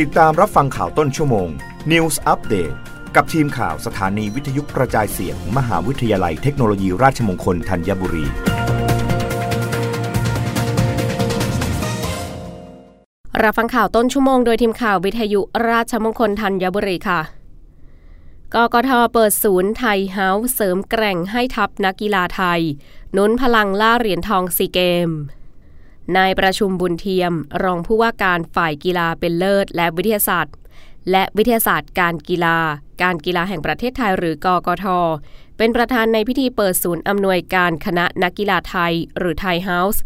ติดตามรับฟังข่าวต้นชั่วโมง News Update กับทีมข่าวสถานีวิทยุกระจายเสียง มหาวิทยาลัยเทคโนโลยีราชมงคลธัญบุรี รับฟังข่าวต้นชั่วโมงโดยทีมข่าววิทยุราชมงคลธัญบุรีค่ะ กกทเปิดศูนย์ไทยเฮาส์เสริมแกร่งให้ทัพนักกีฬาไทยนุนพลังล่าเหรียญทองซีเกม นายประชุมบุญเทียม รองผู้ว่าการฝ่ายกีฬาเป็นเลิศ และวิทยาศาสตร์ และวิทยาศาสตร์การกีฬา การกีฬาแห่งประเทศไทยหรือกกท เป็นประธานในพิธีเปิดศูนย์อำนวยการคณะนักกีฬาไทย หรือไทยเฮาส์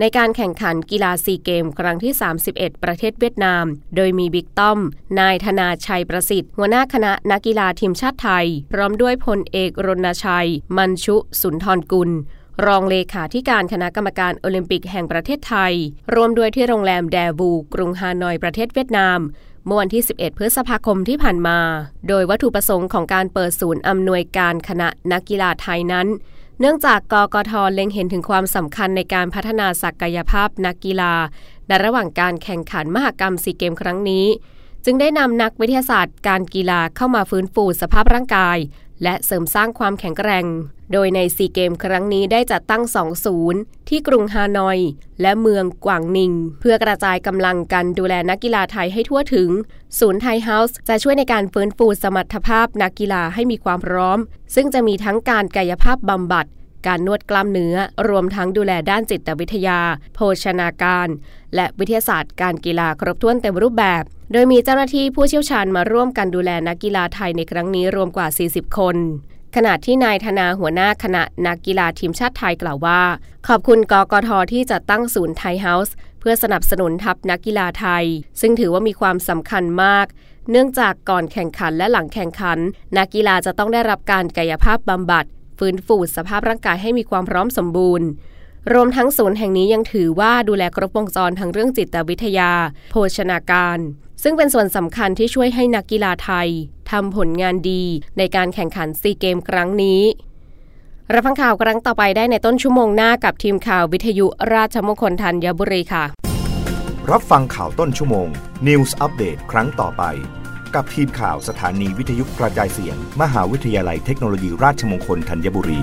ในการแข่งขันกีฬาซีเกมครั้งที่ 31 ประเทศเวียดนาม โดยมีบิ๊กต้อม นายธนาชัยประสิทธิ์ หัวหน้าคณะนักกีฬาทีมชาติไทย พร้อมด้วยพลเอกรณชัย มันชุ สุนทรกุล รองเลขาธิการคณะกรรมการโอลิมปิกแห่งประเทศไทย รวมด้วยที่โรงแรมแดวูกรุงฮานอยประเทศเวียดนามเมื่อวันที่ 11 พฤษภาคมที่ผ่านมา โดยวัตถุประสงค์ของการเปิดศูนย์อำนวยการคณะนักกีฬาไทยนั้น เนื่องจากกกทเล็งเห็นถึงความสำคัญในการพัฒนาศักยภาพนักกีฬา ในระหว่างการแข่งขันมหกรรมซีเกมครั้งนี้ จึงได้นำนักวิทยาศาสตร์ การกีฬาเข้ามาฟื้นฟูสภาพร่างกาย และเสริมสร้างความแข็งแกร่ง โดยในซีเกมครั้งนี้ได้จัดตั้ง 2 ศูนย์ที่กรุงฮานอย และเมืองกวางนิง เพื่อกระจายกำลังกันดูแลนักกีฬาไทยให้ทั่วถึง ศูนย์ไทยเฮาส์จะช่วยในการฟื้นฟูสมรรถภาพนักกีฬาให้มีความพร้อม ซึ่งจะมีทั้งการกายภาพบำบัด การนวดกล้ามเนื้อ รวมทั้งดูแลด้านจิตวิทยา โภชนาการ และวิทยาศาสตร์การกีฬาครบถ้วนเต็มรูปแบบ โดยมีเจ้าหน้าที่ผู้เชี่ยวชาญมาร่วมกันดูแลนักกีฬาไทยในครั้งนี้รวมกว่า 40 คน ขณะที่นายธนาหัวหน้าคณะนักกีฬาทีมชาติไทยกล่าวว่า ขอบคุณกกทที่จัดตั้งศูนย์ไทยเฮาส์เพื่อสนับสนุนทัพนักกีฬาไทย ซึ่งถือว่ามีความสำคัญมาก เนื่องจากก่อนแข่งขันและหลังแข่งขัน นักกีฬาจะต้องได้รับการกายภาพบำบัด ฟื้นฟูสภาพร่างกายให้มีความพร้อมสมบูรณ์ รวมทั้งศูนย์แห่งนี้ยังถือว่าดูแลครบวงจรทั้งเรื่องจิตวิทยา โภชนาการ ซึ่งเป็นส่วนสำคัญที่ช่วยให้นักกีฬาไทย ทำผลงานดีในการแข่งขันซีเกมครั้งนี้ รับฟังข่าวครั้งต่อไปได้ในต้นชั่วโมงหน้ากับทีมข่าววิทยุราชมงคลธัญบุรีค่ะ รับฟังข่าวต้นชั่วโมง News อัปเดตครั้งต่อไป กับทีมข่าวสถานีวิทยุกระจายเสียง มหาวิทยาลัยเทคโนโลยีราชมงคลธัญบุรี